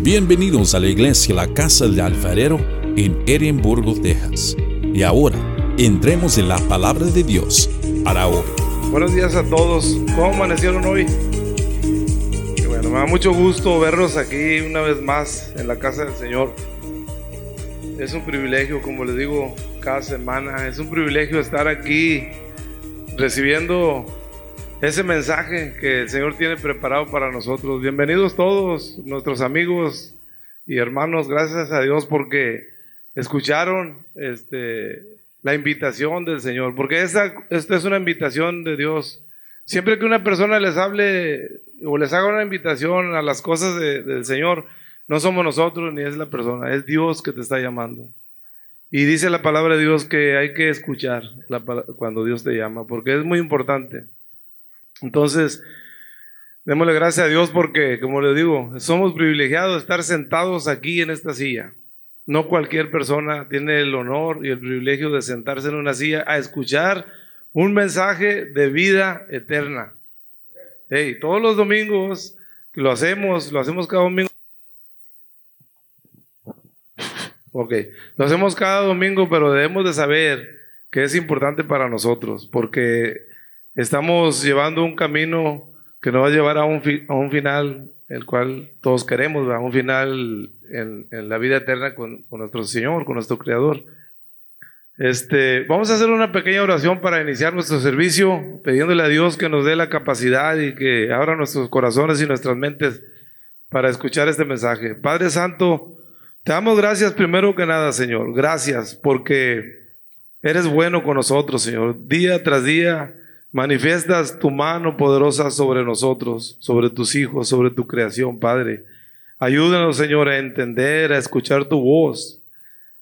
Bienvenidos a la iglesia La Casa del Alfarero en Edimburgo, Texas. Y ahora, entremos en la palabra de Dios para hoy. Buenos días a todos. ¿Cómo amanecieron hoy? Bueno, me da mucho gusto verlos aquí una vez más en la casa del Señor. Es un privilegio, como les digo, cada semana. Es un privilegio estar aquí recibiendo ese mensaje que el Señor tiene preparado para nosotros. Bienvenidos todos nuestros amigos y hermanos, gracias a Dios porque escucharon este, la invitación del Señor, porque esta, esta es una invitación de Dios. Siempre que una persona les hable o les haga una invitación a las cosas del Señor, no somos nosotros ni es la persona, es Dios que te está llamando. Y dice la palabra de Dios que hay que escuchar cuando Dios te llama, porque es muy importante. Entonces, démosle gracias a Dios porque, como le digo, somos privilegiados de estar sentados aquí en esta silla. No cualquier persona tiene el honor y el privilegio de sentarse en una silla a escuchar un mensaje de vida eterna. Hey, todos los domingos lo hacemos, lo hacemos cada domingo. Ok, lo hacemos cada domingo, pero debemos de saber que es importante para nosotros, porque Estamos llevando un camino que nos va a llevar a un, a un final, el cual todos queremos, a un final en, en la vida eterna con, con, nuestro Señor, con nuestro Creador. Este, vamos a hacer una pequeña oración para iniciar nuestro servicio, pidiéndole a Dios que nos dé la capacidad y que abra nuestros corazones y nuestras mentes para escuchar este mensaje. Padre Santo, te damos gracias primero que nada, Señor. Gracias porque eres bueno con nosotros, Señor. Día tras día Manifiestas tu mano poderosa sobre nosotros, sobre tus hijos, sobre tu creación, Padre. Ayúdanos, Señor, a entender, a escuchar tu voz.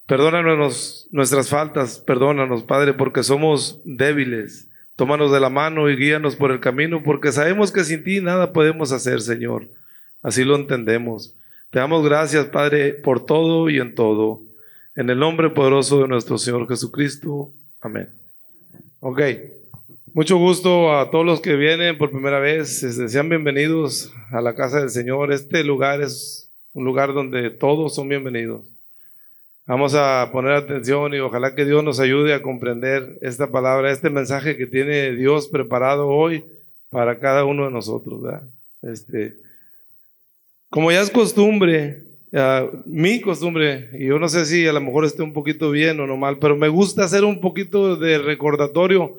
Perdónanos nuestras faltas, perdónanos, Padre, porque somos débiles. Tómanos de la mano y guíanos por el camino, porque sabemos que sin ti nada podemos hacer, Señor. Así lo entendemos. Te damos gracias, Padre, por todo y en todo. En el nombre poderoso de nuestro Señor Jesucristo. Amén. Ok. Mucho gusto a todos los que vienen por primera vez. Este, sean bienvenidos a la casa del Señor. Este lugar es un lugar donde todos son bienvenidos. Vamos a poner atención y ojalá que Dios nos ayude a comprender esta palabra, este mensaje que tiene Dios preparado hoy para cada uno de nosotros. Este, como ya es costumbre, mi costumbre, y yo no sé si a lo mejor esté un poquito bien o no mal, pero me gusta hacer un poquito de recordatorio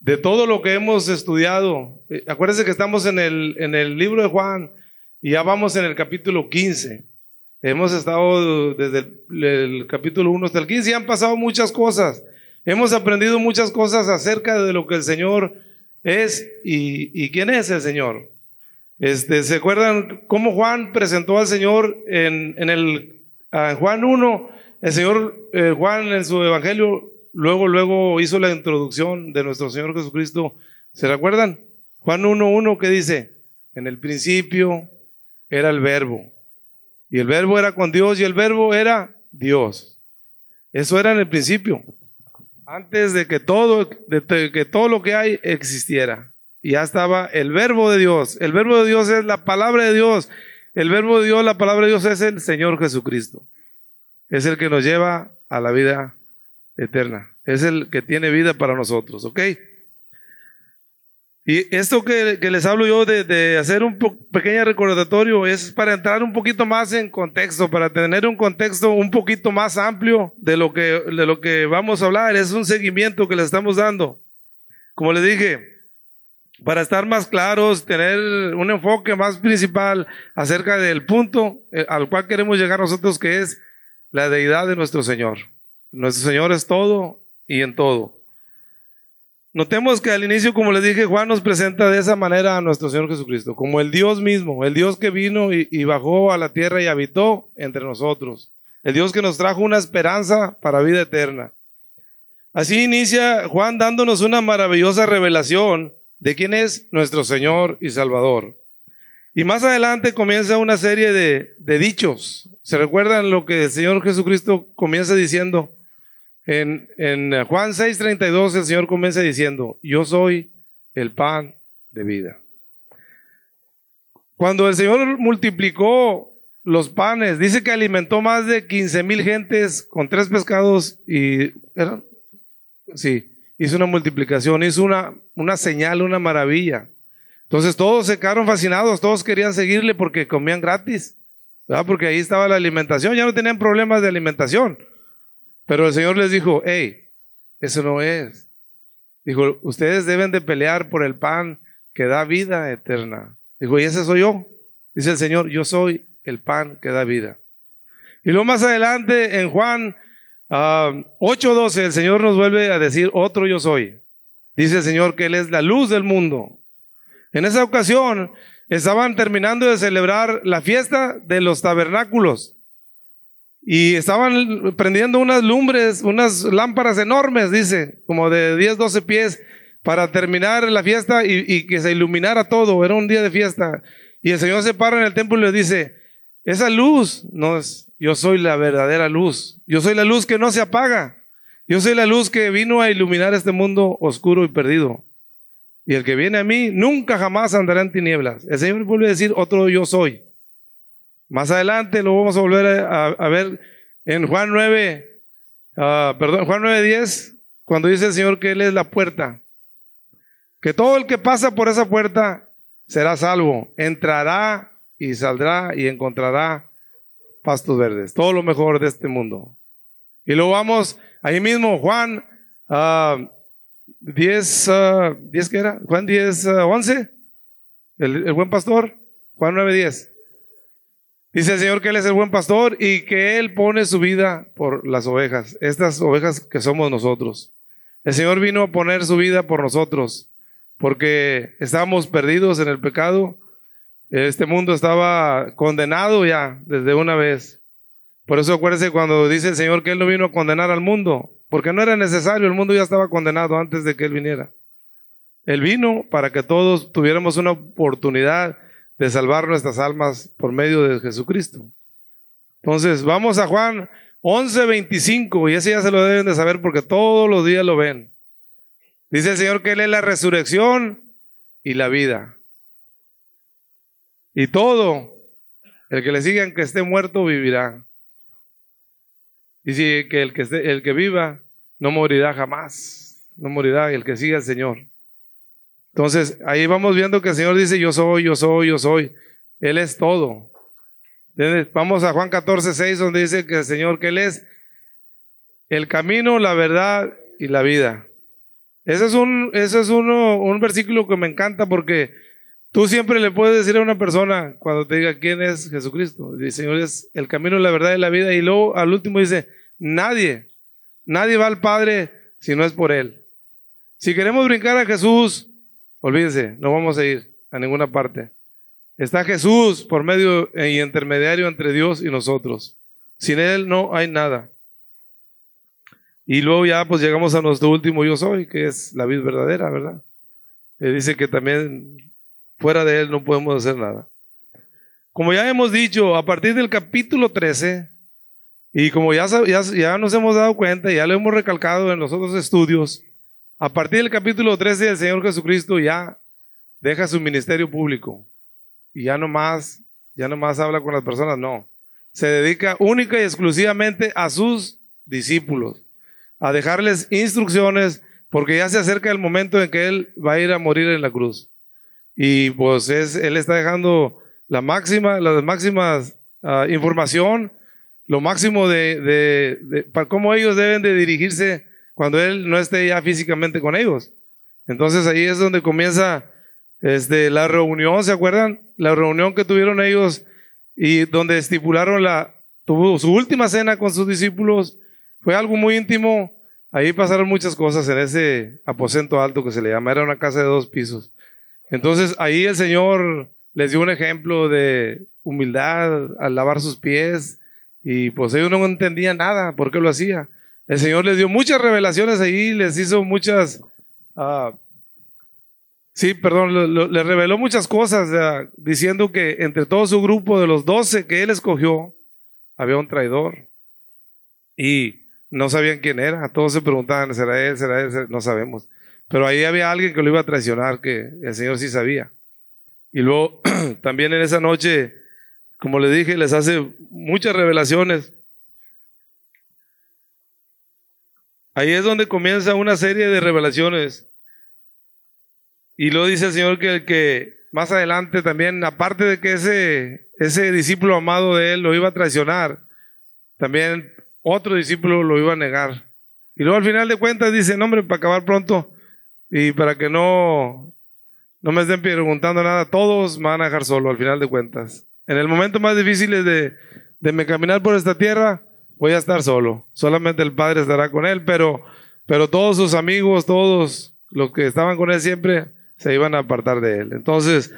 de todo lo que hemos estudiado. Eh, acuérdense que estamos en el, en el libro de Juan y ya vamos en el capítulo 15. Hemos estado desde el, capítulo 1 hasta el 15 y han pasado muchas cosas. Hemos aprendido muchas cosas acerca de lo que el Señor es y, quién es el Señor. Este, ¿Se acuerdan cómo Juan presentó al Señor en, en el Juan 1? El Señor eh, Juan en su evangelio luego, luego hizo la introducción de nuestro Señor Jesucristo. ¿Se recuerdan? Juan 1.1 que dice, en el principio era el verbo. Y el verbo era con Dios y el verbo era Dios. Eso era en el principio. Antes de que todo, de que todo lo que hay existiera. Y ya estaba el verbo de Dios. El verbo de Dios es la palabra de Dios. El verbo de Dios, la palabra de Dios es el Señor Jesucristo. Es el que nos lleva a la vida eterna. Es el que tiene vida para nosotros, ¿ok? Y esto que, les hablo yo de, hacer un pequeño recordatorio es para entrar un poquito más en contexto, para tener un contexto un poquito más amplio de lo que, de lo que vamos a hablar. Es un seguimiento que le estamos dando. Como les dije, para estar más claros, tener un enfoque más principal acerca del punto eh, al cual queremos llegar nosotros, que es la deidad de nuestro Señor. Nuestro Señor es todo y en todo. Notemos que al inicio, como les dije, Juan nos presenta de esa manera a nuestro Señor Jesucristo, como el Dios mismo, el Dios que vino y, bajó a la tierra y habitó entre nosotros, el Dios que nos trajo una esperanza para vida eterna. Así inicia Juan dándonos una maravillosa revelación de quién es nuestro Señor y Salvador. Y más adelante comienza una serie de, dichos. ¿Se recuerdan lo que el Señor Jesucristo comienza diciendo? En, Juan 6:32 el Señor comienza diciendo, yo soy el pan de vida. Cuando el Señor multiplicó los panes. Dice que alimentó más de 15 mil gentes con tres pescados y sí, hizo una multiplicación, hizo una, una señal, una maravilla. Entonces todos se quedaron fascinados, todos querían seguirle porque comían gratis, ¿verdad? porque ahí estaba la alimentación, ya no tenían problemas de alimentación. Pero el Señor les dijo, hey, eso no es. Dijo, ustedes deben de pelear por el pan que da vida eterna. Dijo, y ese soy yo. Dice el Señor, yo soy el pan que da vida. Y luego más adelante en Juan 8:12 ah, el Señor nos vuelve a decir, otro yo soy. Dice el Señor que Él es la luz del mundo. En esa ocasión estaban terminando de celebrar la fiesta de los tabernáculos y estaban prendiendo unas lumbres, unas lámparas enormes, dice, como de 10, 12 pies, para terminar la fiesta y, que se iluminara todo. Era un día de fiesta. Y el Señor se para en el templo y le dice, esa luz no es, yo soy la verdadera luz. Yo soy la luz que no se apaga. Yo soy la luz que vino a iluminar este mundo oscuro y perdido. Y el que viene a mí nunca jamás andará en tinieblas. El Señor vuelve a decir otro yo soy. Más adelante lo vamos a volver a, ver en Juan 9, ah, perdón, Juan 9, 10, cuando dice el Señor que Él es la puerta. Que todo el que pasa por esa puerta será salvo. Entrará y saldrá y encontrará pastos verdes. Todo lo mejor de este mundo. Y luego vamos ahí mismo, Juan 10, uh, 10 ¿qué era? Juan 10, 11. El, el buen pastor. Juan 9, 10. Dice el Señor que Él es el buen pastor y que Él pone su vida por las ovejas, estas ovejas que somos nosotros. El Señor vino a poner su vida por nosotros, porque estábamos perdidos en el pecado. Este mundo estaba condenado ya desde una vez. Por eso acuérdense cuando dice el Señor que Él no vino a condenar al mundo, porque no era necesario, el mundo ya estaba condenado antes de que Él viniera. Él vino para que todos tuviéramos una oportunidad de salvar nuestras almas por medio de Jesucristo. Entonces, vamos a Juan 11:25 y ese ya se lo deben de saber porque todos los días lo ven. Dice el Señor que Él es la resurrección y la vida. Y todo, el que le siga, aunque esté muerto, vivirá. Y si que el que, esté, el que viva no morirá jamás, no morirá el que siga al Señor. Entonces, ahí vamos viendo que el Señor dice, yo soy, yo soy, yo soy. Él es todo. Vamos a Juan 14, 6, donde dice que el Señor, que Él es el camino, la verdad y la vida. Ese es un, ese es uno, un versículo que me encanta porque tú siempre le puedes decir a una persona cuando te diga quién es Jesucristo. El Señor es el camino, la verdad y la vida. Y luego al último dice, nadie, nadie va al Padre si no es por Él. Si queremos brincar a Jesús, Olvídense, no vamos a ir a ninguna parte. Está Jesús por medio y intermediario entre Dios y nosotros. Sin Él no hay nada. Y luego ya pues llegamos a nuestro último yo soy, que es la vida verdadera, ¿verdad? Él dice que también fuera de Él no podemos hacer nada. Como ya hemos dicho, a partir del capítulo 13, y como ya, ya, ya nos hemos dado cuenta, ya lo hemos recalcado en los otros estudios, a partir del capítulo 13 el Señor Jesucristo ya deja su ministerio público y ya no más, ya no más habla con las personas, no. Se dedica única y exclusivamente a sus discípulos, a dejarles instrucciones porque ya se acerca el momento en que Él va a ir a morir en la cruz. Y pues es, Él está dejando la máxima, las máximas uh, información, lo máximo de, de, de, para cómo ellos deben de dirigirse cuando Él no esté ya físicamente con ellos. Entonces ahí es donde comienza este, la reunión, ¿se acuerdan? La reunión que tuvieron ellos y donde estipularon la, tuvo su última cena con sus discípulos. Fue algo muy íntimo. Ahí pasaron muchas cosas en ese aposento alto que se le llama. Era una casa de dos pisos. Entonces ahí el Señor les dio un ejemplo de humildad al lavar sus pies y pues ellos no entendían nada por qué lo hacía. El Señor les dio muchas revelaciones ahí, les hizo muchas, uh, sí, perdón, les reveló muchas cosas, diciendo que entre todo su grupo de los doce que Él escogió, había un traidor. Y no sabían quién era, todos se preguntaban, ¿será Él? ¿Será Él? No sabemos. Pero ahí había alguien que lo iba a traicionar, que el Señor sí sabía. Y luego, también en esa noche, como le dije, les hace muchas revelaciones. Ahí es donde comienza una serie de revelaciones. Y lo dice el Señor que, que más adelante también, aparte de que ese, ese discípulo amado de él lo iba a traicionar, también otro discípulo lo iba a negar. Y luego al final de cuentas dice, no hombre, para acabar pronto y para que no, no me estén preguntando nada, todos me van a dejar solo al final de cuentas. En el momento más difícil de, de me caminar por esta tierra, voy a estar solo. Solamente el Padre estará con él, pero, pero todos sus amigos, todos los que estaban con él siempre, se iban a apartar de él. Entonces,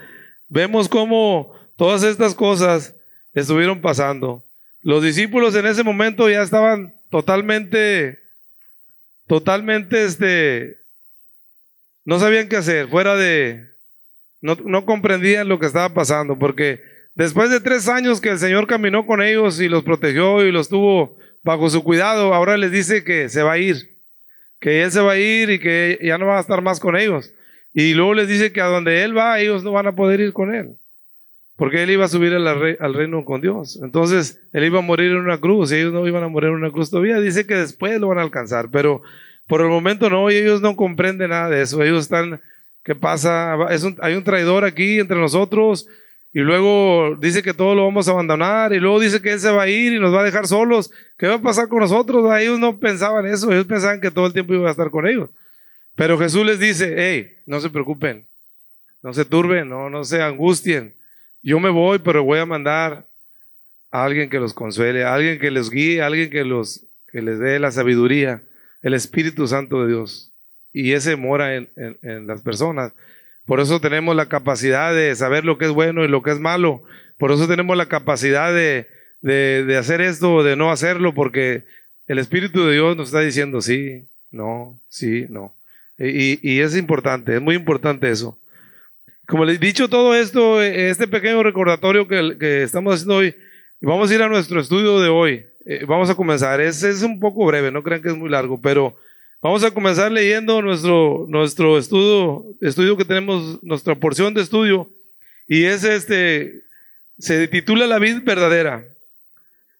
vemos cómo todas estas cosas estuvieron pasando. Los discípulos en ese momento ya estaban totalmente, totalmente, este, no sabían qué hacer, fuera de, no, no comprendían lo que estaba pasando, porque después de tres años que el Señor caminó con ellos y los protegió y los tuvo bajo su cuidado, ahora les dice que se va a ir, que Él se va a ir y que ya no va a estar más con ellos. Y luego les dice que a donde Él va, ellos no van a poder ir con Él. Porque Él iba a subir al, reino con Dios. Entonces, Él iba a morir en una cruz y ellos no iban a morir en una cruz todavía. Dice que después lo van a alcanzar, pero por el momento no, y ellos no comprenden nada de eso. Ellos están, ¿qué pasa? Hay un traidor aquí entre nosotros. Y luego dice que todo lo vamos a abandonar. Y luego dice que Él se va a ir y nos va a dejar solos. ¿Qué va a pasar con nosotros? Ellos no pensaban eso. Ellos pensaban que todo el tiempo iba a estar con ellos. Pero Jesús les dice, hey, no se preocupen, no se turben, no, no se angustien. Yo me voy, pero voy a mandar a alguien que los consuele, a alguien que les guíe, a alguien que, los, que les dé la sabiduría, el Espíritu Santo de Dios. Y ese mora en, en, las personas. Por eso tenemos la capacidad de saber lo que es bueno y lo que es malo. Por eso tenemos la capacidad de, de, de hacer esto o de no hacerlo, porque el Espíritu de Dios nos está diciendo sí, no, sí, no. Y, es importante, es muy importante eso. Como les he dicho todo esto, este pequeño recordatorio que, estamos haciendo hoy, vamos a ir a nuestro estudio de hoy. Eh, vamos a comenzar. Es, es un poco breve, no crean que es muy largo, pero vamos a comenzar leyendo nuestro, nuestro estudio, estudio que tenemos, nuestra porción de estudio. Y es este, se titula La vida verdadera.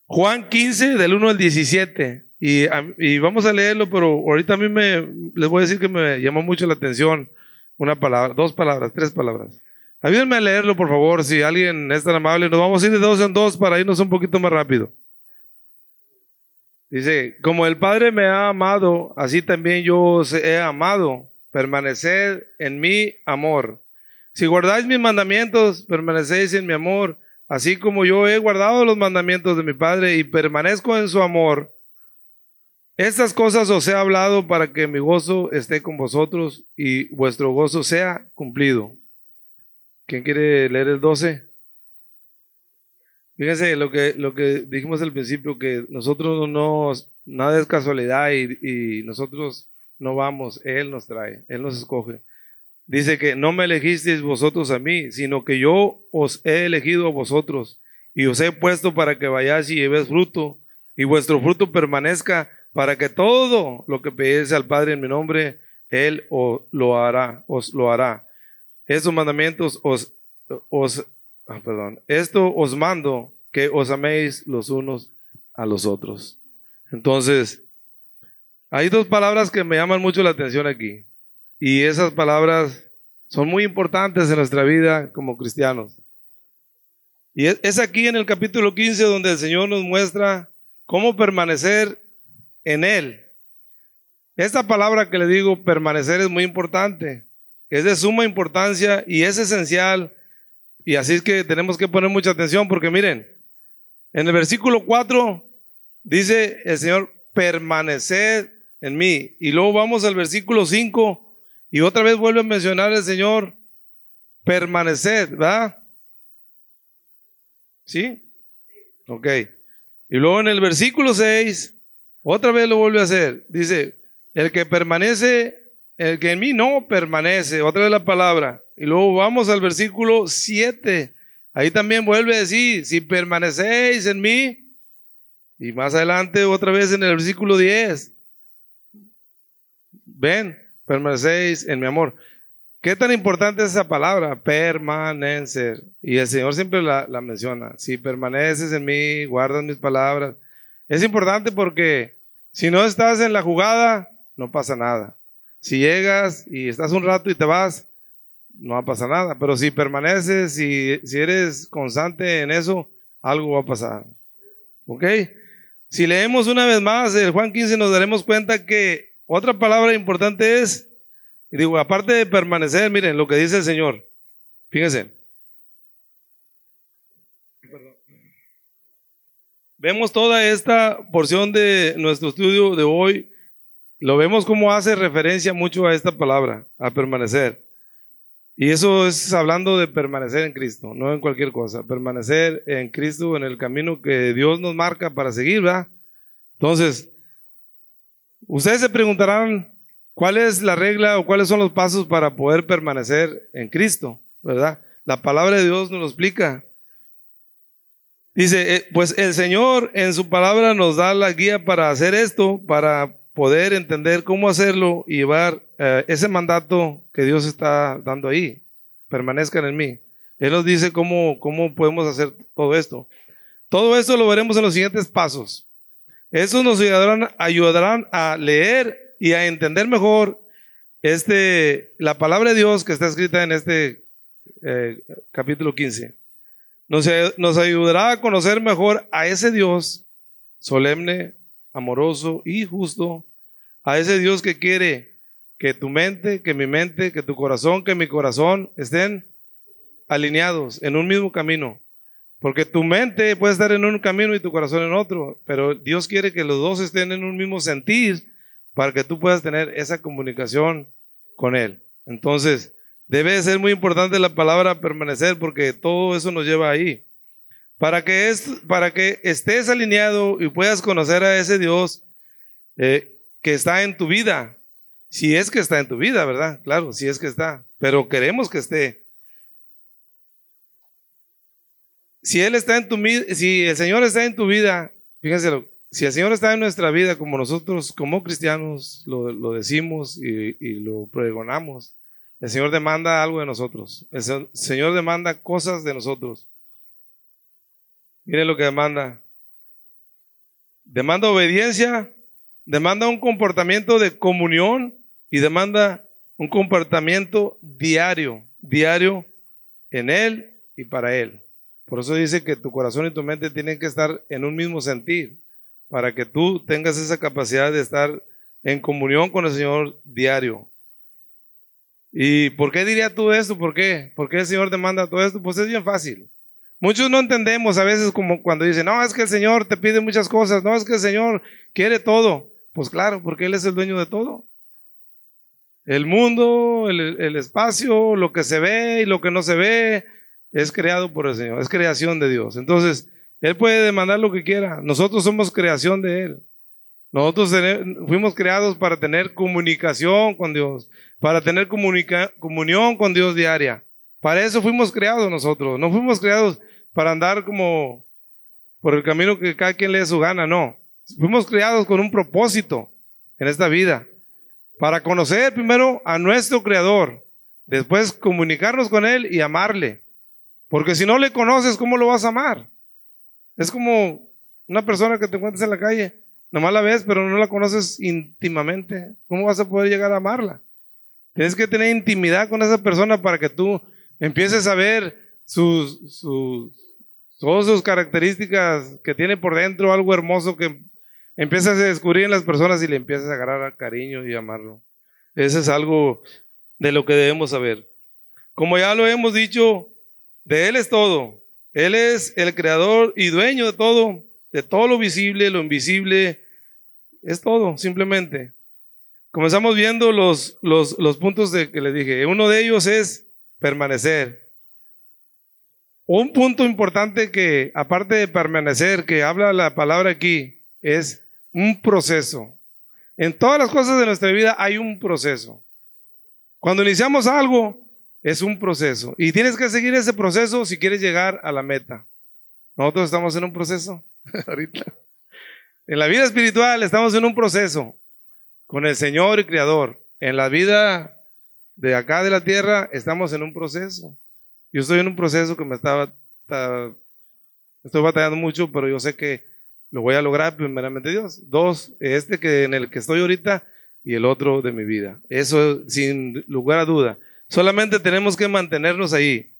Juan 15, del 1 al 17. Y, vamos a leerlo, pero ahorita a mí me, les voy a decir que me llamó mucho la atención una palabra, dos palabras, tres palabras. Ayúdenme a leerlo, por favor, si alguien es tan amable. Nos vamos a ir de dos en dos para irnos un poquito más rápido. Dice, como el Padre me ha amado, así también yo os he amado. Permaneced en mi amor. Si guardáis mis mandamientos, permanecéis en mi amor, así como yo he guardado los mandamientos de mi Padre y permanezco en su amor. Estas cosas os he hablado para que mi gozo esté con vosotros y vuestro gozo sea cumplido. ¿Quién quiere leer el 12? Fíjense lo que, lo que dijimos al principio, que nosotros no, nada es casualidad y, nosotros no vamos, Él nos trae, Él nos escoge. Dice que no me elegisteis vosotros a mí, sino que yo os he elegido a vosotros y os he puesto para que vayáis y llevéis fruto y vuestro fruto permanezca para que todo lo que pidiese al Padre en mi nombre, Él os lo hará, os lo hará. Estos mandamientos os, os ah, perdón, esto os mando que os améis los unos a los otros. Entonces, hay dos palabras que me llaman mucho la atención aquí. Y esas palabras son muy importantes en nuestra vida como cristianos. Y es aquí en el capítulo 15 donde el Señor nos muestra cómo permanecer en Él. Esta palabra que le digo, permanecer, es muy importante. Es de suma importancia y es esencial. Y así es que tenemos que poner mucha atención porque miren, en el versículo 4 dice el Señor, permanecer en mí. Y luego vamos al versículo 5 y otra vez vuelve a mencionar el Señor, permanecer, ¿verdad? ¿Sí? Ok. Y luego en el versículo 6 otra vez lo vuelve a hacer. Dice, el que permanece, el que en mí no permanece. Otra vez la palabra. Y luego vamos al versículo 7. Ahí también vuelve a decir, si permanecéis en mí. Y más adelante otra vez en el versículo 10. Ven, permanecéis en mi amor. ¿Qué tan importante es esa palabra? Permanecer. Y el Señor siempre la, menciona. Si permaneces en mí, guardas mis palabras. Es importante porque si no estás en la jugada, no pasa nada. Si llegas y estás un rato y te vas, no va a pasar nada. Pero si permaneces, si, si eres constante en eso, algo va a pasar. ¿Ok? Si leemos una vez más el Juan 15, nos daremos cuenta que otra palabra importante es digo, aparte de permanecer, miren lo que dice el Señor. Fíjense. Vemos toda esta porción de nuestro estudio de hoy. Lo vemos como hace referencia mucho a esta palabra, a permanecer. Y eso es hablando de permanecer en Cristo, no en cualquier cosa. Permanecer en Cristo, en el camino que Dios nos marca para seguir, ¿verdad? Entonces, ustedes se preguntarán, ¿Cuál es la regla o cuáles son los pasos para poder permanecer en Cristo? ¿Verdad? La palabra de Dios nos lo explica. Dice, eh, pues el Señor en su palabra nos da la guía para hacer esto, para poder entender cómo hacerlo y llevar eh, ese mandato que Dios está dando ahí. Permanezcan en mí. Él nos dice cómo, cómo podemos hacer todo esto. Todo esto lo veremos en los siguientes pasos. Eso nos ayudarán, ayudarán a leer y a entender mejor este, la palabra de Dios que está escrita en este eh, capítulo 15. Nos, nos ayudará a conocer mejor a ese Dios solemne, amoroso y justo, a ese Dios que quiere que tu mente, que mi mente, que tu corazón, que mi corazón estén alineados en un mismo camino. Porque tu mente puede estar en un camino y tu corazón en otro, pero Dios quiere que los dos estén en un mismo sentir para que tú puedas tener esa comunicación con Él. Entonces, debe ser muy importante la palabra permanecer porque todo eso nos lleva ahí. Para que, es, para que estés alineado y puedas conocer a ese Dios eh, que está en tu vida. Si es que está en tu vida, ¿verdad? Claro, si es que está. Pero queremos que esté. Si Él está en tu si el Señor está en tu vida, fíjense si el Señor está en nuestra vida como nosotros, como cristianos, lo, decimos y, lo pregonamos, el Señor demanda algo de nosotros. El Señor demanda cosas de nosotros. Miren lo que demanda. Demanda obediencia, demanda un comportamiento de comunión y demanda un comportamiento diario, diario en Él y para Él. Por eso dice que tu corazón y tu mente tienen que estar en un mismo sentir para que tú tengas esa capacidad de estar en comunión con el Señor diario. ¿Y por qué diría tú esto? ¿Por qué? ¿Por qué el Señor demanda todo esto? Pues es bien fácil. Muchos no entendemos a veces como cuando dicen, no, es que el Señor te pide muchas cosas, no, es que el Señor quiere todo. Pues claro, porque Él es el dueño de todo. El mundo, el, el espacio, lo que se ve y lo que no se ve, es creado por el Señor, es creación de Dios. Entonces, él puede demandar lo que quiera. Nosotros somos creación de Él. Nosotros fuimos creados para tener comunicación con Dios, para tener comunión con Dios diaria. Para eso fuimos creados nosotros. No fuimos creados para andar como por el camino que cada quien le dé su gana, no. Fuimos creados con un propósito en esta vida. Para conocer primero a nuestro Creador, después comunicarnos con Él y amarle. Porque si no le conoces, ¿cómo lo vas a amar? Es como una persona que te encuentras en la calle, nomás la ves, pero no la conoces íntimamente. ¿Cómo vas a poder llegar a amarla? Tienes que tener intimidad con esa persona para que tú empieces a ver sus, sus, todas sus características que tiene por dentro, algo hermoso que empiezas a descubrir en las personas y le empiezas a agarrar cariño y amarlo. Eso es algo de lo que debemos saber. Como ya lo hemos dicho, de Él es todo. Él es el creador y dueño de todo, de todo lo visible, lo invisible, es todo, simplemente. Comenzamos viendo los, los, los puntos de, que les dije. Uno de ellos es permanecer. Un punto importante que, aparte de permanecer, que habla la palabra aquí, es un proceso. En todas las cosas de nuestra vida hay un proceso. Cuando iniciamos algo, es un proceso. Y tienes que seguir ese proceso si quieres llegar a la meta. Nosotros estamos en un proceso ahorita. En la vida espiritual estamos en un proceso con el Señor y Creador. En la vida de acá de la tierra, estamos en un proceso. Yo estoy en un proceso que me estaba, estoy batallando mucho, pero yo sé que lo voy a lograr primeramente Dios. Dos, este que en el que estoy ahorita y el otro de mi vida. Eso sin lugar a duda. Solamente tenemos que mantenernos ahí.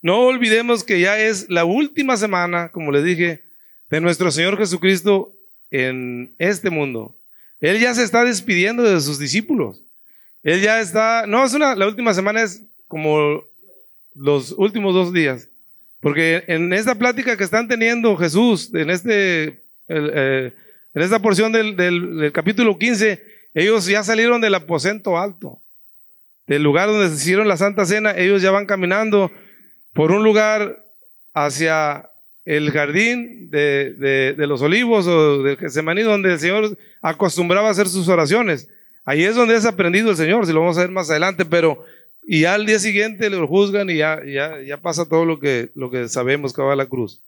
No olvidemos que ya es la última semana, como les dije, de nuestro Señor Jesucristo en este mundo. Él ya se está despidiendo de sus discípulos. Él ya está, no es una, la última semana es como los últimos dos días. Porque en esta plática que están teniendo Jesús, en, este, eh, en esta porción del, del, capítulo 15, ellos ya salieron del aposento alto, del lugar donde se hicieron la Santa Cena, ellos ya van caminando por un lugar hacia el jardín de, de, los olivos o del Getsemaní, donde el Señor acostumbraba a hacer sus oraciones. Ahí es donde es aprendido el Señor, si lo vamos a ver más adelante, pero y al día siguiente lo juzgan y ya, ya, ya pasa todo lo que, lo que sabemos que va a la cruz.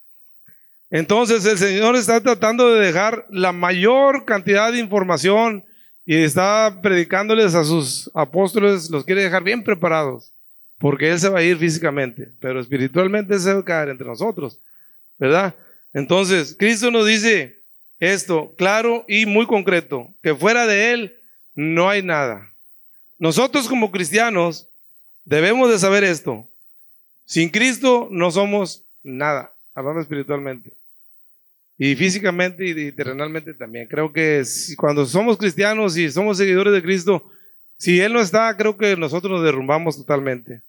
Entonces el Señor está tratando de dejar la mayor cantidad de información y está predicándoles a sus apóstoles, los quiere dejar bien preparados, porque Él se va a ir físicamente, pero espiritualmente se va a caer entre nosotros, ¿verdad? Entonces, Cristo nos dice esto claro y muy concreto, que fuera de Él no hay nada. Nosotros como cristianos Debemos de saber esto. Sin Cristo no somos nada, hablando espiritualmente. Y físicamente y terrenalmente también. Creo que cuando somos cristianos y somos seguidores de Cristo, si Él no está, creo que nosotros nos derrumbamos totalmente.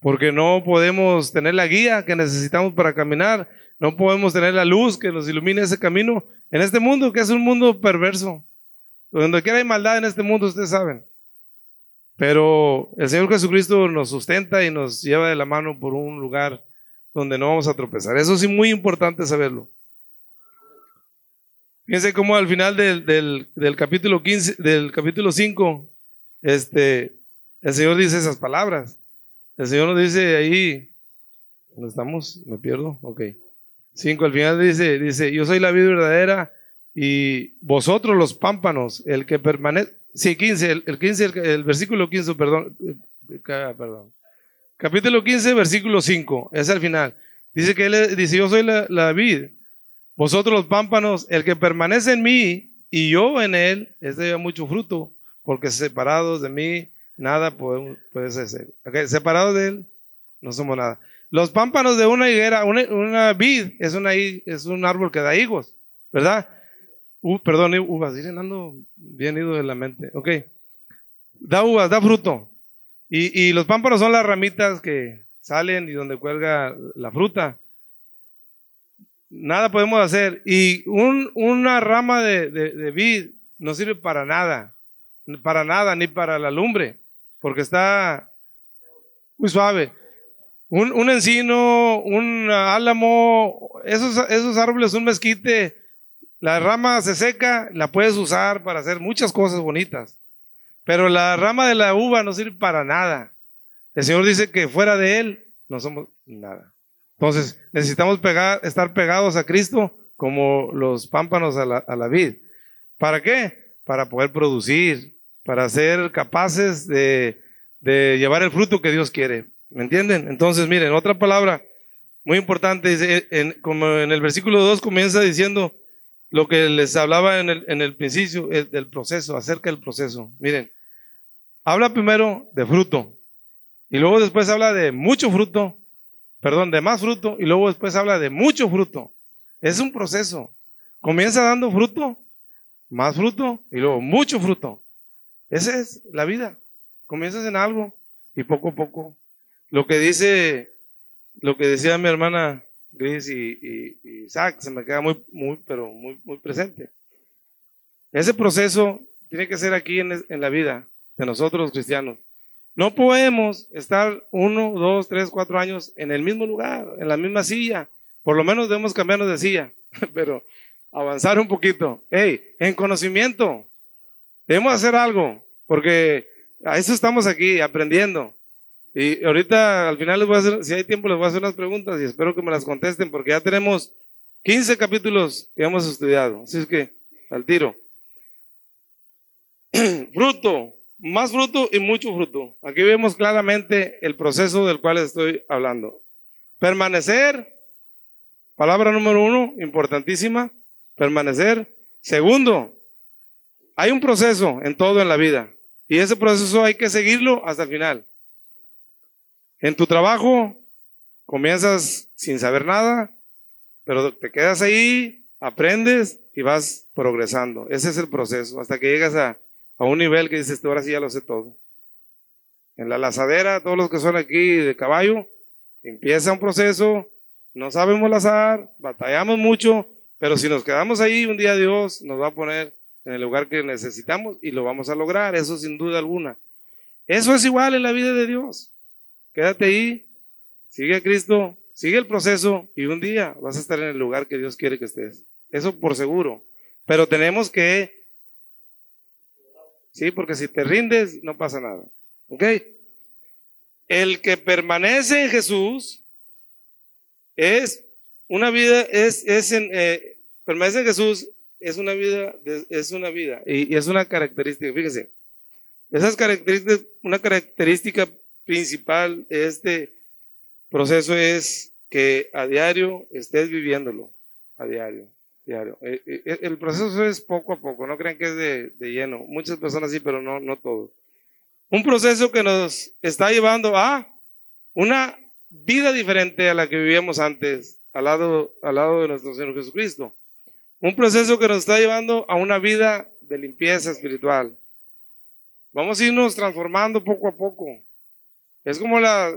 Porque no podemos tener la guía que necesitamos para caminar, no podemos tener la luz que nos ilumine ese camino en este mundo, que es un mundo perverso. Donde quiera hay maldad en este mundo, ustedes saben. Pero el Señor Jesucristo nos sustenta y nos lleva de la mano por un lugar donde no vamos a tropezar. Eso sí, muy importante saberlo. Fíjense cómo al final del, del, capítulo 15, del capítulo 5, este, el Señor dice esas palabras. El Señor nos dice ahí, ¿dónde estamos? ¿Me pierdo? Ok. 5, al final dice, dice, yo soy la vida verdadera y vosotros los pámpanos, el que permanece, Sí, 15, el, 15, el, versículo 15, perdón, eh, perdón. Capítulo 15, versículo 5, es al final. Dice que él dice, yo soy la, la vid, vosotros los pámpanos, el que permanece en mí y yo en él, es de mucho fruto, porque separados de mí, nada puede, puede ser. Okay, separados de él, no somos nada. Los pámpanos de una higuera, una, una vid, es, una, es un árbol que da higos, ¿verdad? Uh, perdón, uvas, ando bien ido de la mente. Ok. Da uvas, da fruto. Y, los pámpanos son las ramitas que salen y donde cuelga la fruta. Nada podemos hacer. Y una rama de, de, vid no sirve para nada. Para nada, ni para la lumbre. Porque está muy suave. Un, un encino, un álamo, esos, esos árboles, un mezquite, la rama se seca, la puedes usar para hacer muchas cosas bonitas, pero la rama de la uva no sirve para nada. El Señor dice que fuera de Él no somos nada. Entonces necesitamos pegar, estar pegados a Cristo como los pámpanos a la, a la vid. ¿Para qué? Para poder producir, para ser capaces de, de llevar el fruto que Dios quiere. ¿Me entienden? Entonces, miren, otra palabra muy importante, en, como en el versículo 2 comienza diciendo, lo que les hablaba en el, en el principio del proceso, acerca del proceso. Miren, habla primero de fruto y luego después habla de mucho fruto, perdón, de más fruto y luego después habla de mucho fruto. Es un proceso. Comienza dando fruto, más fruto y luego mucho fruto. Esa es la vida. Comienzas en algo y poco a poco. Lo que dice, lo que decía mi hermana Gris y, Isaac, se me queda muy, pero muy, presente. Ese proceso tiene que ser aquí en, la vida de nosotros cristianos. No podemos estar uno, dos, tres, cuatro años en el mismo lugar, en la misma silla. Por lo menos debemos cambiarnos de silla, pero avanzar un poquito. Hey, en conocimiento, debemos hacer algo, porque a eso estamos aquí, aprendiendo. Y ahorita al final les voy a hacer, si hay tiempo les voy a hacer unas preguntas y espero que me las contesten porque ya tenemos 15 capítulos que hemos estudiado. Así es que, al tiro. Fruto. más fruto y mucho fruto. Aquí vemos claramente el proceso del cual estoy hablando. Permanecer, palabra número uno, importantísima, permanecer. Segundo, hay un proceso en todo en la vida y ese proceso hay que seguirlo hasta el final. En tu trabajo comienzas sin saber nada, pero te quedas ahí, aprendes y vas progresando. Ese es el proceso hasta que llegas a, a un nivel que dices, ahora sí ya lo sé todo. En la lazadera, todos los que son aquí de caballo, empieza un proceso, no sabemos lazar, batallamos mucho, pero si nos quedamos ahí, un día Dios nos va a poner en el lugar que necesitamos y lo vamos a lograr, eso sin duda alguna. Eso es igual en la vida de Dios. Quédate ahí, sigue a Cristo, sigue el proceso y un día vas a estar en el lugar que Dios quiere que estés. Eso por seguro. Pero tenemos que, sí, porque si te rindes, no pasa nada. ¿Ok? El que permanece en Jesús es una vida, es, es en, eh, permanece en Jesús es una vida, es una vida y, es una característica, fíjense, esas características, una característica principal de este proceso es que a diario estés viviéndolo, a diario, diario. Eh, eh, el proceso es poco a poco, no crean que es de, de lleno, muchas personas sí, pero no, no todos. Un proceso que nos está llevando a una vida diferente a la que vivíamos antes, al lado, al lado de nuestro Señor Jesucristo. Un proceso que nos está llevando a una vida de limpieza espiritual. Vamos a irnos transformando poco a poco. Es como las,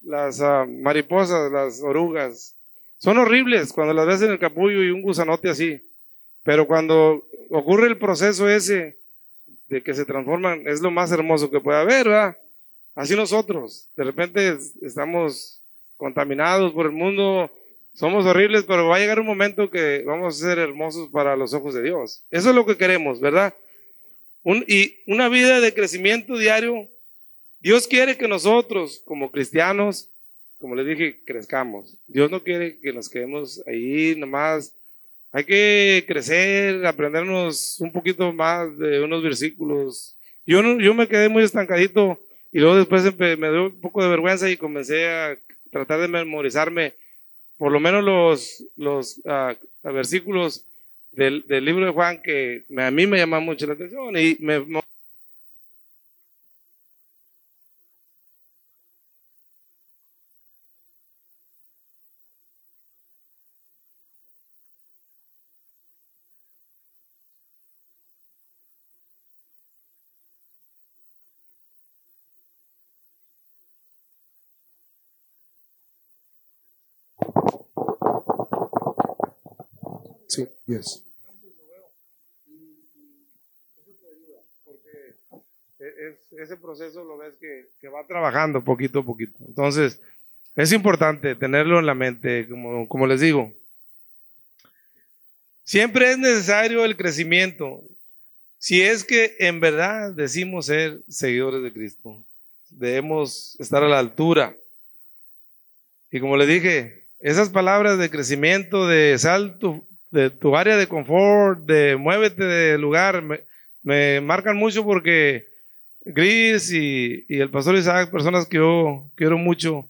las ah, mariposas, las orugas. Son horribles cuando las ves en el capullo y un gusanote así. Pero cuando ocurre el proceso ese de que se transforman, es lo más hermoso que puede haber, ¿verdad? Así nosotros. De repente estamos contaminados por el mundo, somos horribles, pero va a llegar un momento que vamos a ser hermosos para los ojos de Dios. Eso es lo que queremos, ¿verdad? y una vida de crecimiento diario. Dios quiere que nosotros, como cristianos, como les dije, crezcamos. Dios no quiere que nos quedemos ahí nomás. Hay que crecer, aprendernos un poquito más de unos versículos. Yo, no, yo me quedé muy estancadito y luego después me dio un poco de vergüenza y comencé a tratar de memorizarme por lo menos los, los ah, versículos del, del, libro de Juan que a mí me llaman mucho la atención y me, Sí, yes. ese proceso lo ves que, va trabajando poquito a poquito. Entonces, es importante tenerlo en la mente, como, como les digo. Siempre es necesario el crecimiento. Si es que en verdad decimos ser seguidores de Cristo, debemos estar a la altura. Y como les dije, esas palabras de crecimiento, de salto, de tu área de confort, de muévete de lugar, me, marcan mucho porque Gris y, el pastor Isaac, personas que yo quiero mucho,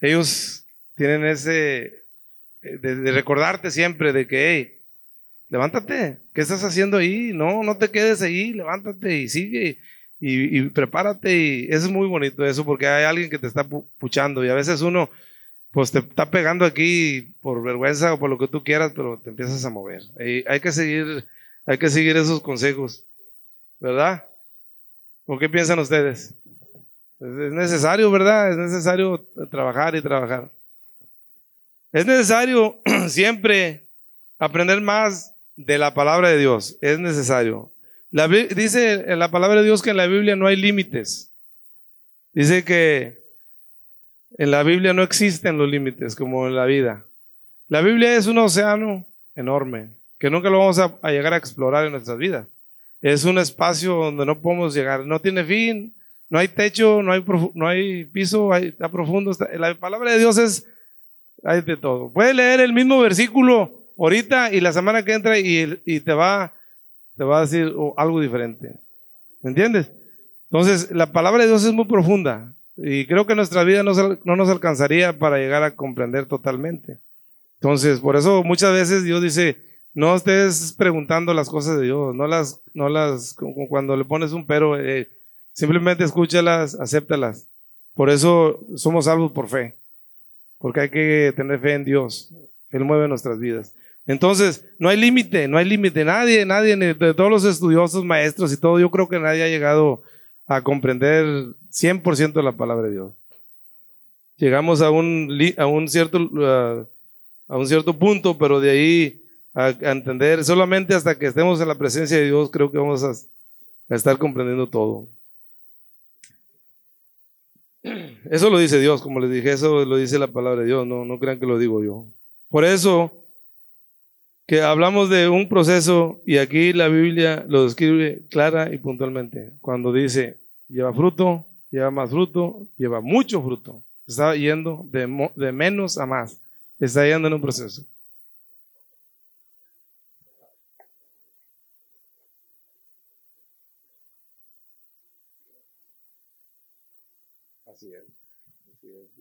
ellos tienen ese, eh, de, recordarte siempre de que, hey, levántate, ¿qué estás haciendo ahí? No, no te quedes ahí, levántate y sigue y, y prepárate y eso es muy bonito eso porque hay alguien que te está puchando y a veces uno pues te está pegando aquí por vergüenza o por lo que tú quieras, pero te empiezas a mover. Y hay que seguir, hay que seguir esos consejos, ¿verdad? ¿O qué piensan ustedes? Es necesario, ¿verdad? Es necesario trabajar y trabajar. Es necesario siempre aprender más de la palabra de Dios. Es necesario. La, dice en la palabra de Dios que en la Biblia no hay límites. Dice que en la Biblia no existen los límites como en la vida. La Biblia es un océano enorme que nunca lo vamos a, llegar a explorar en nuestras vidas. Es un espacio donde no podemos llegar. No tiene fin, no hay techo, no hay, no hay piso, está profundo. la palabra de Dios es, hay de todo. Puedes leer el mismo versículo ahorita y la semana que entra y, y te, va, te va a decir algo diferente. ¿Me entiendes? Entonces, la palabra de Dios es muy profunda y creo que nuestra vida no, no nos alcanzaría para llegar a comprender totalmente. Entonces, por eso muchas veces Dios dice, no estés preguntando las cosas de Dios, no las, no las, como cuando le pones un pero, eh, simplemente escúchalas, acéptalas. Por eso somos salvos por fe, porque hay que tener fe en Dios. Él mueve nuestras vidas. Entonces, no hay límite, no hay límite. Nadie, nadie, de todos los estudiosos, maestros y todo, yo creo que nadie ha llegado a comprender 100% la palabra de Dios. Llegamos a un, a un, cierto, a un cierto punto, pero de ahí a, entender, solamente hasta que estemos en la presencia de Dios, creo que vamos a, a estar comprendiendo todo. Eso lo dice Dios, como les dije, eso lo dice la palabra de Dios, no, no crean que lo digo yo. Por eso que hablamos de un proceso y aquí la Biblia lo describe clara y puntualmente. Cuando dice, lleva fruto, lleva más fruto, lleva mucho fruto. Está yendo de, de menos a más. Está yendo en un proceso. Así es.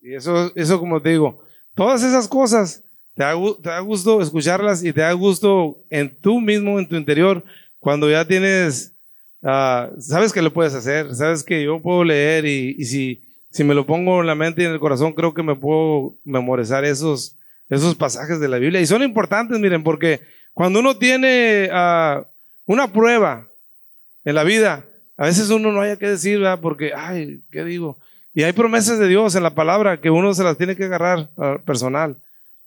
Y eso, eso como te digo, todas esas cosas te da, gusto escucharlas y te da gusto en tú mismo, en tu interior, cuando ya tienes, ah, sabes que lo puedes hacer, sabes que yo puedo leer y, si, si me lo pongo en la mente y en el corazón, creo que me puedo memorizar esos, esos pasajes de la Biblia. Y son importantes, miren, porque cuando uno tiene ah, una prueba en la vida, a veces uno no haya que decir, ¿verdad? porque, ay, ¿qué digo? Y hay promesas de Dios en la palabra que uno se las tiene que agarrar ah, personal.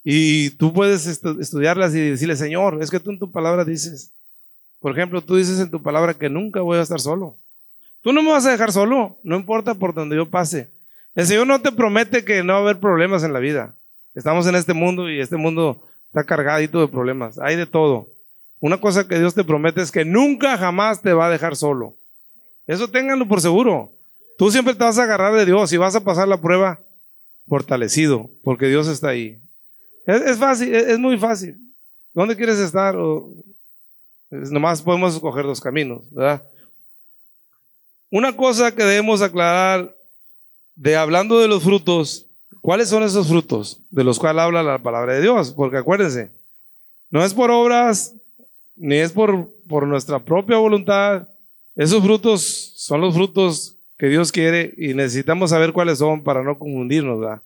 Y tú puedes estudiarlas y decirle, Señor, es que tú en tu palabra dices, por ejemplo, tú dices en tu palabra que nunca voy a estar solo. Tú no me vas a dejar solo, no importa por donde yo pase. El Señor no te promete que no va a haber problemas en la vida. Estamos en este mundo y este mundo está cargadito de problemas. Hay de todo. Una cosa que Dios te promete es que nunca jamás te va a dejar solo. Eso ténganlo por seguro. Tú siempre te vas a agarrar de Dios y vas a pasar la prueba fortalecido, porque Dios está ahí. Es, fácil, es, muy fácil. ¿Dónde quieres estar? Nomás podemos escoger dos caminos, ¿verdad? Una cosa que debemos aclarar de hablando de los frutos, ¿cuáles son esos frutos de los cuales habla la palabra de Dios? Porque acuérdense, no es por obras, ni es por, por nuestra propia voluntad. Esos frutos son los frutos que Dios quiere y necesitamos saber cuáles son para no confundirnos, ¿verdad?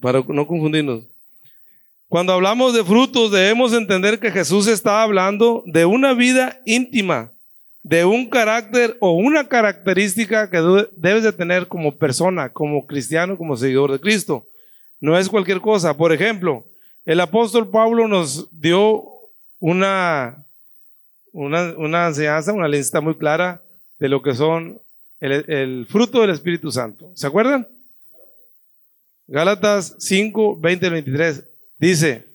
Para no confundirnos. Cuando hablamos de frutos debemos entender que Jesús está hablando de una vida íntima, de un carácter o una característica que debes de tener como persona, como cristiano, como seguidor de Cristo. No es cualquier cosa. Por ejemplo, el apóstol Pablo nos dio una, una, una enseñanza, una lista muy clara de lo que son el, el fruto del Espíritu Santo. ¿Se acuerdan? Gálatas 5, 20 23. Dice,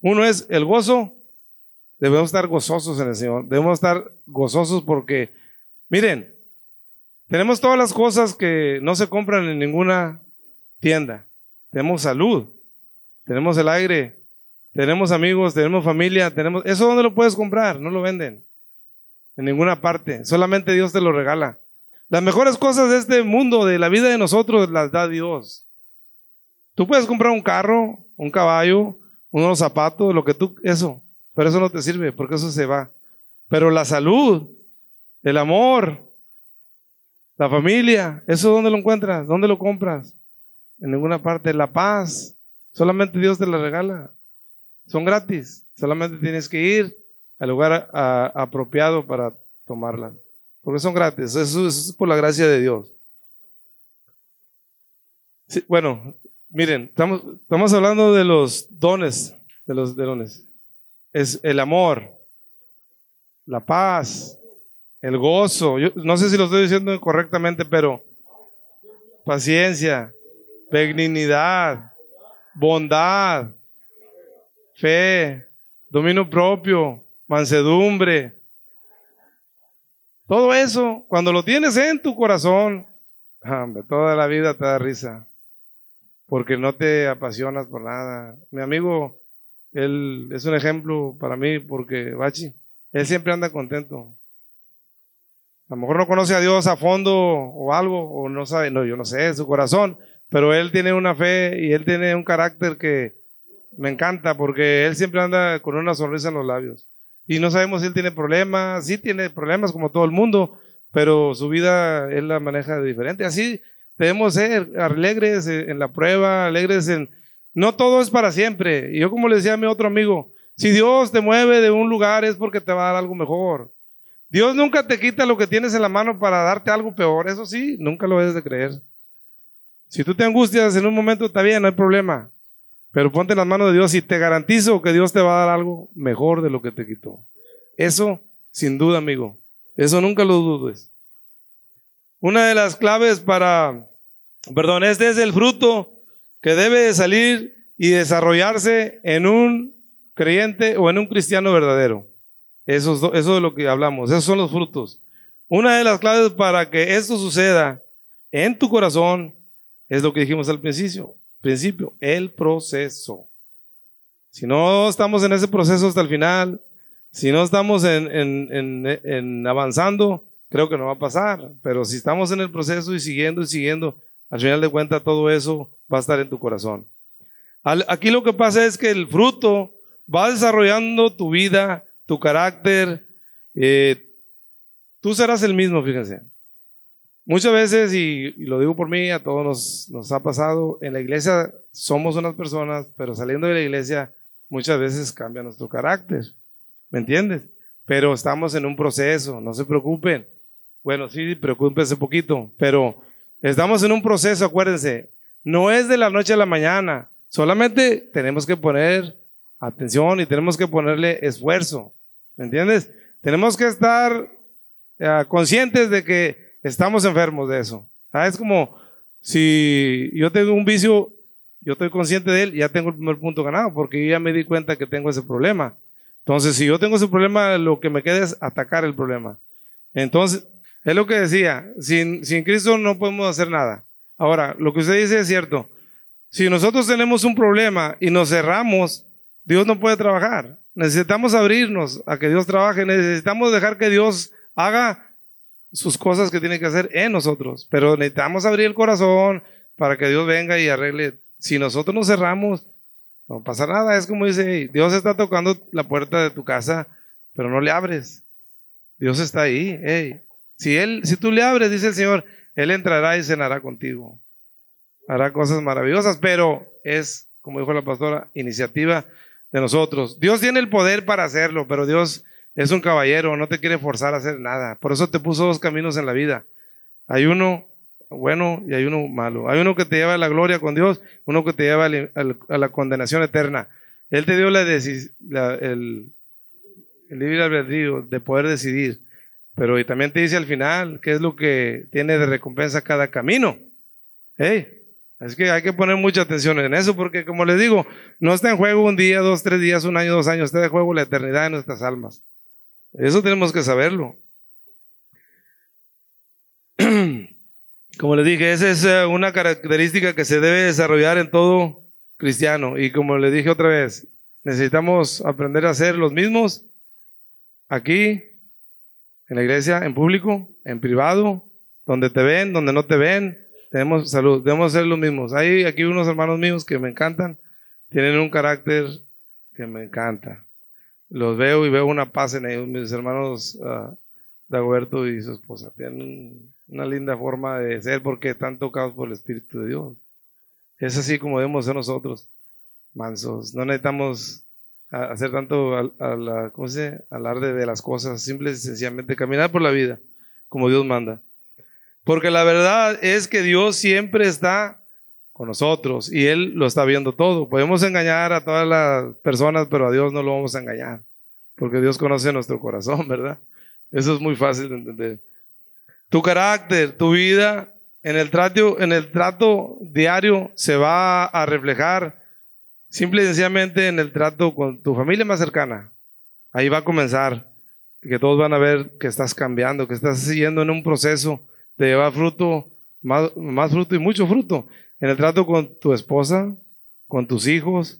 uno es el gozo, debemos estar gozosos en el Señor, debemos estar gozosos porque, miren, tenemos todas las cosas que no se compran en ninguna tienda. Tenemos salud, tenemos el aire, tenemos amigos, tenemos familia, tenemos... ¿Eso dónde lo puedes comprar? No lo venden. En ninguna parte. Solamente Dios te lo regala. Las mejores cosas de este mundo, de la vida de nosotros, las da Dios. Tú puedes comprar un carro, un caballo, unos zapatos, lo que tú, eso, pero eso no te sirve porque eso se va. Pero la salud, el amor, la familia, ¿eso dónde lo encuentras? ¿Dónde lo compras? En ninguna parte. La paz, solamente Dios te la regala. Son gratis, solamente tienes que ir al lugar apropiado para tomarlas. Porque son gratis, eso, es por la gracia de Dios. bueno, Miren, estamos, hablando de los dones, de los dones. Es el amor, la paz, el gozo. Yo no sé si lo estoy diciendo correctamente, pero paciencia, benignidad, bondad, fe, dominio propio, mansedumbre. Todo eso, cuando lo tienes en tu corazón, toda la vida te da risa porque no te apasionas por nada. Mi amigo, él es un ejemplo para mí porque, Bachi, él siempre anda contento. A lo mejor no conoce a Dios a fondo o algo, o no sabe, no, yo no sé, su corazón, pero él tiene una fe y él tiene un carácter que me encanta porque él siempre anda con una sonrisa en los labios. Y no sabemos si él tiene problemas, sí tiene problemas como todo el mundo, pero su vida él la maneja diferente. Así debemos ser alegres en la prueba, alegres en... No todo es para siempre. Y yo como le decía a mi otro amigo, si Dios te mueve de un lugar es porque te va a dar algo mejor. Dios nunca te quita lo que tienes en la mano para darte algo peor. Eso sí, nunca lo debes de creer. Si tú te angustias en un momento, está bien, no hay problema. Pero ponte en las manos de Dios y te garantizo que Dios te va a dar algo mejor de lo que te quitó. Eso, sin duda, amigo. Eso nunca lo dudes. Una de las claves para, perdón, este es el fruto que debe salir y desarrollarse en un creyente o en un cristiano verdadero. Eso, eso es lo que hablamos, esos son los frutos. Una de las claves para que esto suceda en tu corazón es lo que dijimos al principio, principio, el proceso. Si no estamos en ese proceso hasta el final, si no estamos en, en, en, avanzando, creo que no va a pasar. Pero si estamos en el proceso y siguiendo y siguiendo, al final de cuentas todo eso va a estar en tu corazón. aquí lo que pasa es que el fruto va desarrollando tu vida, tu carácter, eh, tú serás el mismo, fíjense. Muchas veces, y, lo digo por mí, a todos nos, nos, ha pasado, en la iglesia somos unas personas, pero saliendo de la iglesia muchas veces cambia nuestro carácter, ¿me entiendes? Pero estamos en un proceso, no se preocupen. Bueno, sí, preocúpense poquito, pero estamos en un proceso, acuérdense, no es de la noche a la mañana, solamente tenemos que poner atención y tenemos que ponerle esfuerzo. ¿Me entiendes? Tenemos que estar eh, conscientes de que estamos enfermos de eso. Ah, es como si yo tengo un vicio, yo estoy consciente de él, ya tengo el primer punto ganado, porque yo ya me di cuenta que tengo ese problema. Entonces, si yo tengo ese problema, lo que me queda es atacar el problema. Entonces, es lo que decía, sin, sin Cristo no podemos hacer nada. Ahora, lo que usted dice es cierto. Si nosotros tenemos un problema y nos cerramos, Dios no puede trabajar. Necesitamos abrirnos a que Dios trabaje, necesitamos dejar que Dios haga sus cosas que tiene que hacer en nosotros, pero necesitamos abrir el corazón para que Dios venga y arregle. Si nosotros nos cerramos, no pasa nada, es como dice, Dios está tocando la puerta de tu casa, pero no le abres. Dios está ahí, Si él, si tú le abres, dice el Señor, él entrará y cenará contigo. Hará cosas maravillosas, pero es, como dijo la pastora, iniciativa de nosotros. Dios tiene el poder para hacerlo, pero Dios es un caballero, no te quiere forzar a hacer nada. Por eso te puso dos caminos en la vida. Hay uno bueno y hay uno malo. Hay uno que te lleva a la gloria con Dios, uno que te lleva a la condenación eterna. Él te dio la, el, el libre albedrío de poder decidir, pero también te dice al final qué es lo que tiene de recompensa cada camino. Hey, es que hay que poner mucha atención en eso, porque como les digo, no está en juego un día, dos, tres días, un año, dos años, está en juego la eternidad de nuestras almas. Eso tenemos que saberlo. Como les dije, esa es eh, una característica que se debe desarrollar en todo cristiano. Y como les dije otra vez, necesitamos aprender a ser los mismos aquí, en la iglesia, en público, en privado, donde te ven, donde no te ven, tenemos salud, debemos ser los mismos. Hay aquí unos hermanos míos que me encantan, tienen un carácter que me encanta. Los veo y veo una paz en ellos, mis hermanos uh, Dagoberto y su esposa. Tienen una linda forma de ser porque están tocados por el Espíritu de Dios. Es así como debemos ser nosotros, mansos. No necesitamos hacer tanto a, la, ¿cómo se alarde de las cosas, simple y sencillamente caminar por la vida como Dios manda. Porque la verdad es que Dios siempre está con nosotros y Él lo está viendo todo. Podemos engañar a todas las personas, pero a Dios no lo vamos a engañar. Porque Dios conoce nuestro corazón, ¿verdad? Eso es muy fácil de entender. Tu carácter, tu vida, en el trato, en el trato diario se va a reflejar simple y sencillamente en el trato con tu familia más cercana. Ahí va a comenzar. Que todos van a ver que estás cambiando, que estás siguiendo en un proceso te lleva fruto, más, fruto y mucho fruto en el trato con tu esposa, con tus hijos,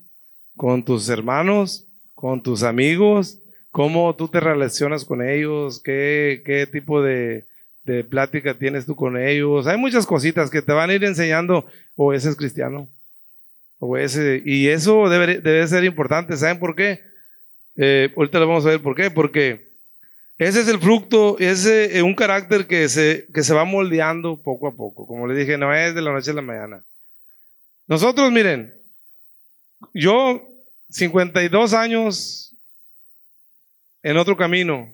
con tus hermanos, con tus amigos, cómo tú te relacionas con ellos, qué, qué tipo de de plática tienes tú con ellos. Hay muchas cositas que te van a ir enseñando, o ese es cristiano, o ese, y eso debe, debe ser importante. ¿Saben por qué? Eh, ahorita lo vamos a ver por qué, porque ese es el fruto, es eh, un carácter que se, que se va moldeando poco a poco. Como le dije, no es de la noche a la mañana. Nosotros, miren, yo 52 años en otro camino.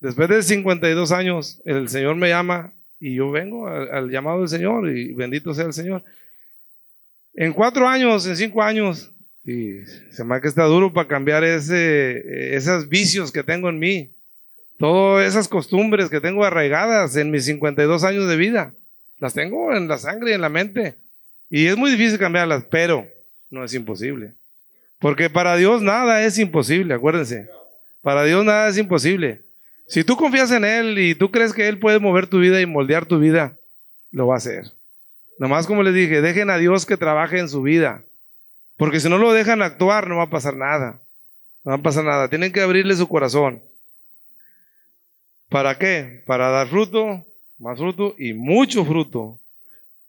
Después de 52 años, el Señor me llama y yo vengo al, llamado del Señor y bendito sea el Señor. En cuatro años, en cinco años, y se me que está duro para cambiar ese, esos vicios que tengo en mí, todas esas costumbres que tengo arraigadas en mis 52 años de vida. Las tengo en la sangre y en la mente. Y es muy difícil cambiarlas, pero no es imposible. Porque para Dios nada es imposible, acuérdense. Para Dios nada es imposible. Si tú confías en Él y tú crees que Él puede mover tu vida y moldear tu vida, lo va a hacer. Nomás como les dije, dejen a Dios que trabaje en su vida. Porque si no lo dejan actuar, no va a pasar nada. No va a pasar nada. Tienen que abrirle su corazón. ¿Para qué? Para dar fruto, más fruto y mucho fruto.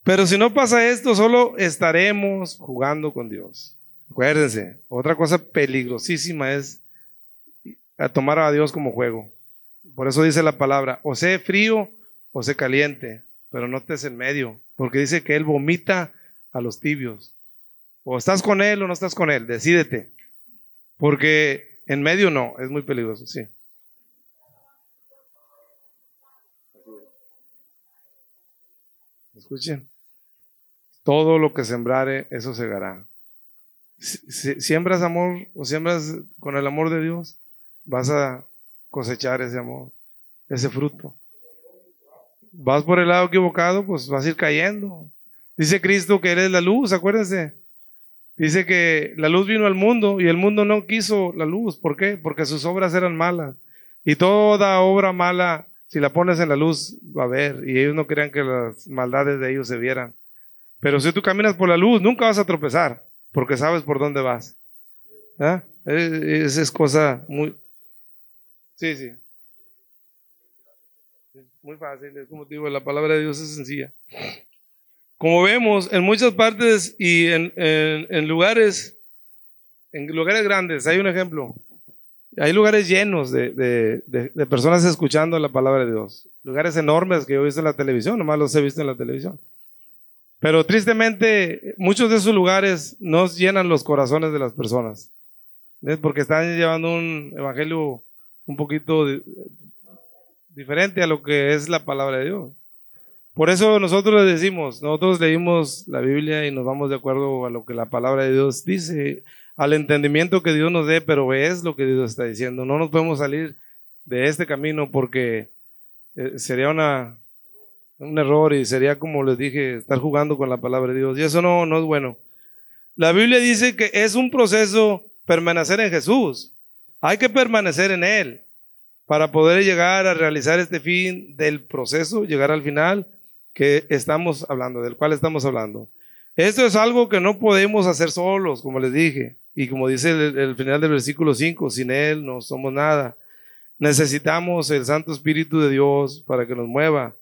Pero si no pasa esto, solo estaremos jugando con Dios. Acuérdense, otra cosa peligrosísima es tomar a Dios como juego. Por eso dice la palabra, o sé frío o sé caliente, pero no estés en medio, porque dice que Él vomita a los tibios. O estás con Él o no estás con Él, decídete. Porque en medio no, es muy peligroso, sí. Escuchen, todo lo que sembrare, eso segará. Si, siembras amor o siembras con el amor de Dios, vas a cosechar ese amor, ese fruto. Vas por el lado equivocado, pues vas a ir cayendo. Dice Cristo que eres la luz, acuérdense. Dice que la luz vino al mundo y el mundo no quiso la luz. ¿Por qué? Porque sus obras eran malas. Y toda obra mala, si la pones en la luz, va a ver. Y ellos no querían que las maldades de ellos se vieran. Pero si tú caminas por la luz, nunca vas a tropezar porque sabes por dónde vas. ¿Ah? Esa es cosa muy... Sí, sí. Muy fácil, es como digo, la palabra de Dios es sencilla. Como vemos, en muchas partes y en, en, lugares, en lugares grandes, hay un ejemplo. Hay lugares llenos de, de, de, personas escuchando la palabra de Dios. Lugares enormes que yo he visto en la televisión, nomás los he visto en la televisión. Pero tristemente, muchos de esos lugares no llenan los corazones de las personas. ¿ves? Porque están llevando un evangelio un poquito diferente a lo que es la palabra de Dios. Por eso nosotros le decimos, nosotros leímos la Biblia y nos vamos de acuerdo a lo que la palabra de Dios dice, al entendimiento que Dios nos dé, pero es lo que Dios está diciendo. No nos podemos salir de este camino porque eh, sería una un error y sería como les dije, estar jugando con la palabra de Dios. Y eso no, no es bueno. La Biblia dice que es un proceso permanecer en Jesús. Hay que permanecer en Él para poder llegar a realizar este fin del proceso, llegar al final que estamos hablando, del cual estamos hablando. Esto es algo que no podemos hacer solos, como les dije. Y como dice el, final del versículo 5, sin Él no somos nada. Necesitamos el Santo Espíritu de Dios para que nos mueva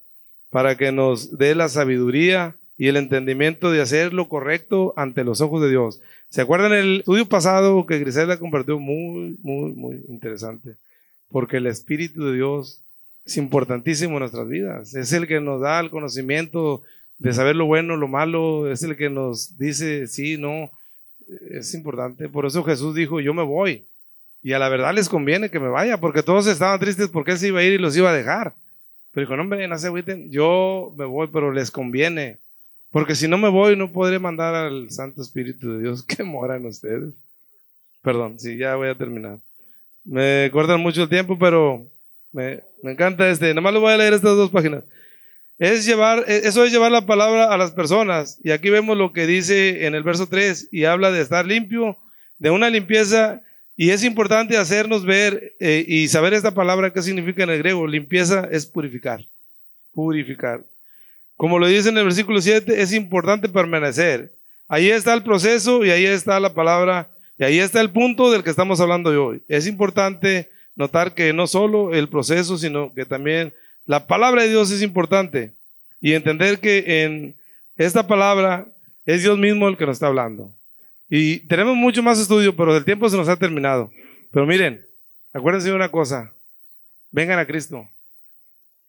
para que nos dé la sabiduría y el entendimiento de hacer lo correcto ante los ojos de Dios. ¿Se acuerdan el estudio pasado que Grisela compartió? Muy, muy, muy interesante. Porque el Espíritu de Dios es importantísimo en nuestras vidas. Es el que nos da el conocimiento de saber lo bueno, lo malo. Es el que nos dice sí, no. Es importante. Por eso Jesús dijo, yo me voy. Y a la verdad les conviene que me vaya, porque todos estaban tristes porque él se iba a ir y los iba a dejar. Pero dijo, no, hombre, no se agüiten, yo me voy, pero les conviene. Porque si no me voy, no podré mandar al Santo Espíritu de Dios que mora en ustedes. Perdón, sí, ya voy a terminar. Me cortan mucho el tiempo, pero me, me encanta este. Nada más lo voy a leer estas dos páginas. Es llevar, e, eso es llevar la palabra a las personas. Y aquí vemos lo que dice en el verso 3 y habla de estar limpio, de una limpieza y es importante hacernos ver eh, y saber esta palabra qué significa en el griego. Limpieza es purificar. Purificar. Como lo dice en el versículo 7, es importante permanecer. Ahí está el proceso y ahí está la palabra y ahí está el punto del que estamos hablando hoy. Es importante notar que no solo el proceso, sino que también La palabra de Dios es importante y entender que en esta palabra es Dios mismo el que nos está hablando. Y tenemos mucho más estudio, pero el tiempo se nos ha terminado. Pero miren, acuérdense de una cosa, vengan a Cristo,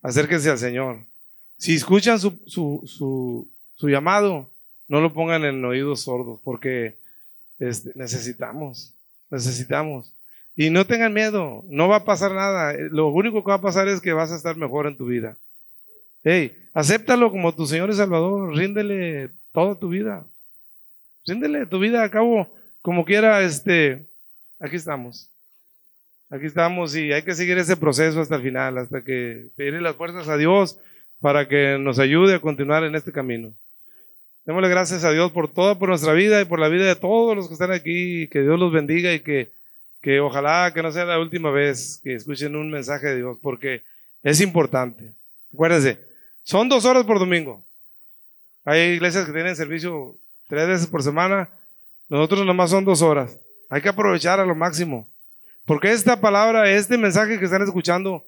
acérquense al Señor. Si escuchan su, su, su, su llamado, no lo pongan en oídos sordos, porque este, necesitamos, necesitamos. Y no tengan miedo, no va a pasar nada. Lo único que va a pasar es que vas a estar mejor en tu vida. Hey, acéptalo como tu Señor y Salvador, ríndele toda tu vida. Ríndele tu vida a cabo como quiera, este, aquí estamos. Aquí estamos y hay que seguir ese proceso hasta el final, hasta que pedirle las fuerzas a Dios para que nos ayude a continuar en este camino. Démosle gracias a Dios por todo, por nuestra vida y por la vida de todos los que están aquí. Que Dios los bendiga y que, que ojalá que no sea la última vez que escuchen un mensaje de Dios, porque es importante. Acuérdense, son dos horas por domingo. Hay iglesias que tienen servicio tres veces por semana. Nosotros nomás son dos horas. Hay que aprovechar a lo máximo. Porque esta palabra, este mensaje que están escuchando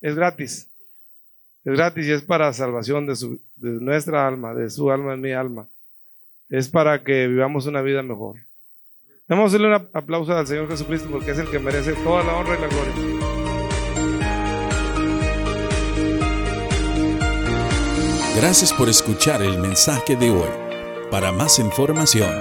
es gratis. Es gratis y es para salvación de, su, de nuestra alma, de su alma, de mi alma. Es para que vivamos una vida mejor. Vamos a hacerle un aplauso al Señor Jesucristo porque es el que merece toda la honra y la gloria. Gracias por escuchar el mensaje de hoy. Para más información,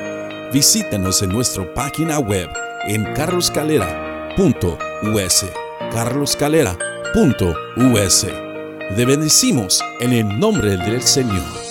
visítanos en nuestra página web en carloscalera.us. carloscalera.us. Te bendecimos en el nombre del Señor.